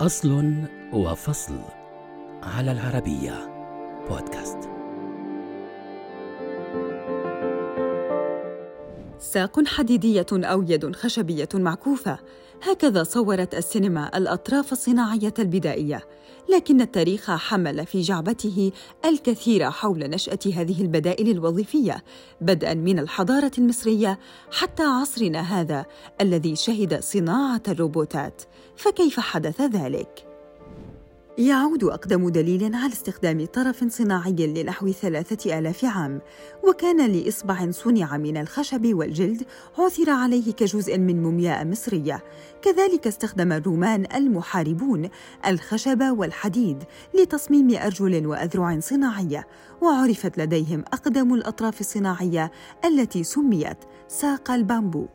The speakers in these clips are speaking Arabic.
أصل وفصل على العربية بودكاست. ساق حديدية أو يد خشبية معكوفة. هكذا صورت السينما الأطراف الصناعية البدائية. لكن التاريخ حمل في جعبته الكثير حول نشأة هذه البدائل الوظيفية بدءا من الحضارة المصرية حتى عصرنا هذا الذي شهد صناعة الروبوتات. فكيف حدث ذلك؟ يعود أقدم دليل على استخدام طرف صناعي لنحو ثلاثة آلاف عام وكان لإصبع صنع من الخشب والجلد عثر عليه كجزء من مومياء مصرية كذلك استخدم الرومان المحاربون الخشب والحديد لتصميم أرجل وأذرع صناعية وعرفت لديهم أقدم الأطراف الصناعية التي سميت ساق البامبو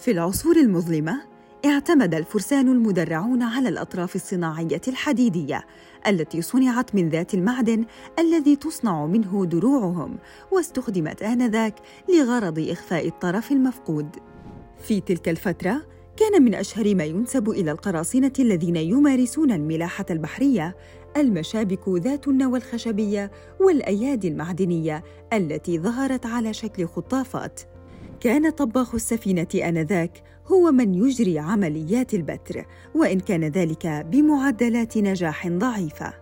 في العصور المظلمة اعتمد الفرسان المدرعون على الأطراف الصناعية الحديدية التي صنعت من ذات المعدن الذي تصنع منه دروعهم واستخدمت آنذاك لغرض إخفاء الطرف المفقود. في تلك الفترة كان من أشهر ما ينسب إلى القراصنة الذين يمارسون الملاحة البحرية المشابك ذات النوى الخشبية والأيادي المعدنية التي ظهرت على شكل خطافات. كان طباخ السفينة آنذاك هو من يجري عمليات البتر وإن كان ذلك بمعدلات نجاح ضعيفة.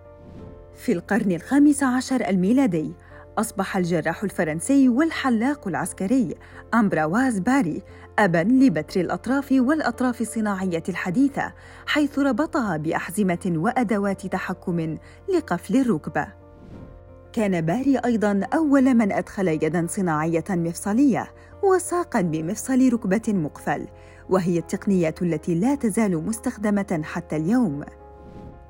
في القرن الخامس عشر الميلادي أصبح الجراح الفرنسي والحلاق العسكري أمبراواز باري أباً لبتر الأطراف والأطراف الصناعية الحديثة حيث ربطها بأحزمة وأدوات تحكم لقفل الركبة. كان باري أيضاً أول من أدخل يداً صناعية مفصلية وساقاً بمفصل ركبة مقفل وهي التقنية التي لا تزال مستخدمة حتى اليوم.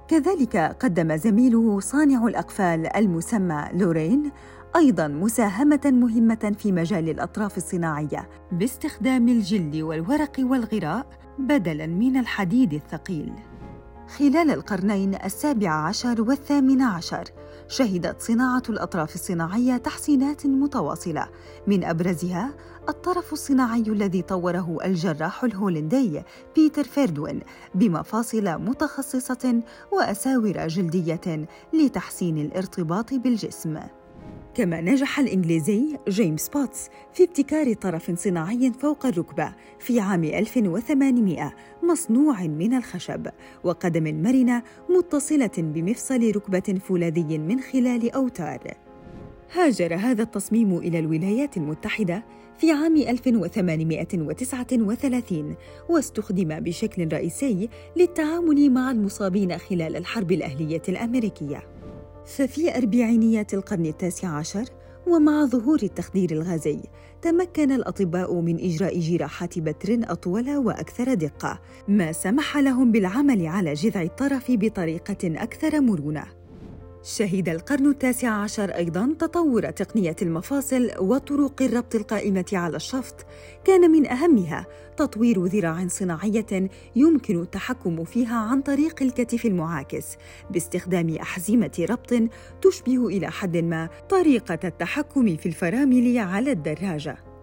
كذلك قدم زميله صانع الأقفال المسمى لورين أيضاً مساهمة مهمة في مجال الأطراف الصناعية باستخدام الجلد والورق والغراء بدلاً من الحديد الثقيل. خلال القرنين السابع عشر والثامن عشر شهدت صناعة الأطراف الصناعية تحسينات متواصلة. من أبرزها الطرف الصناعي الذي طوره الجراح الهولندي بيتر فيردوين بمفاصل متخصصة وأساور جلدية لتحسين الارتباط بالجسم. كما نجح الإنجليزي جيمس بوتس في ابتكار طرف صناعي فوق الركبة في عام 1800 مصنوع من الخشب وقدم مرنة متصلة بمفصل ركبة فولاذي من خلال أوتار. هاجر هذا التصميم إلى الولايات المتحدة في عام 1839 واستخدم بشكل رئيسي للتعامل مع المصابين خلال الحرب الأهلية الأمريكية. ففي أربعينيات القرن التاسع عشر ومع ظهور التخدير الغازي تمكن الأطباء من إجراء جراحات بتر أطول وأكثر دقة ما سمح لهم بالعمل على جذع الطرف بطريقة أكثر مرونة. شهد القرن التاسع عشر أيضاً تطور تقنية المفاصل وطرق الربط القائمة على الشفط. كان من أهمها تطوير ذراع صناعية يمكن التحكم فيها عن طريق الكتف المعاكس باستخدام أحزمة ربط تشبه إلى حد ما طريقة التحكم في الفرامل على الدراجة.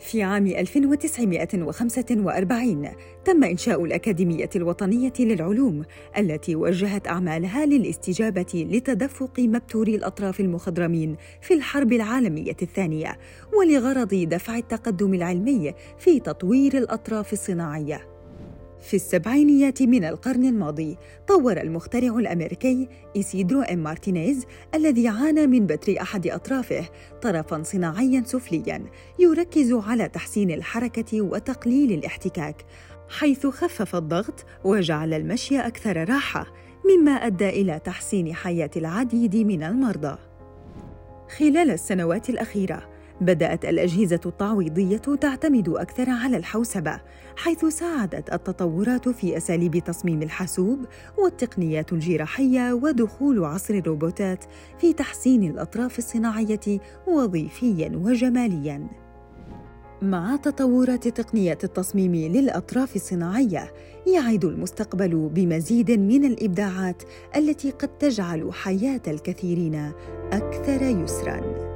في عام 1945 تم إنشاء الأكاديمية الوطنية للعلوم التي وجهت أعمالها للاستجابة لتدفق مبتوري الأطراف المخضرمين في الحرب العالمية الثانية ولغرض دفع التقدم العلمي في تطوير الأطراف الصناعية. في السبعينيات من القرن الماضي طور المخترع الأمريكي إيسيدرو إم مارتينيز الذي عانى من بتر أحد أطرافه طرفا صناعيا سفليا يركز على تحسين الحركة وتقليل الاحتكاك حيث خفف الضغط وجعل المشي أكثر راحة مما أدى إلى تحسين حياة العديد من المرضى. خلال السنوات الأخيرة بدأت الأجهزة التعويضية تعتمد أكثر على الحوسبة، حيث ساعدت التطورات في أساليب تصميم الحاسوب والتقنيات الجراحية ودخول عصر الروبوتات في تحسين الأطراف الصناعية وظيفياً وجمالياً. مع تطورات تقنية التصميم للأطراف الصناعية، يعد المستقبل بمزيد من الإبداعات التي قد تجعل حياة الكثيرين أكثر يسراً.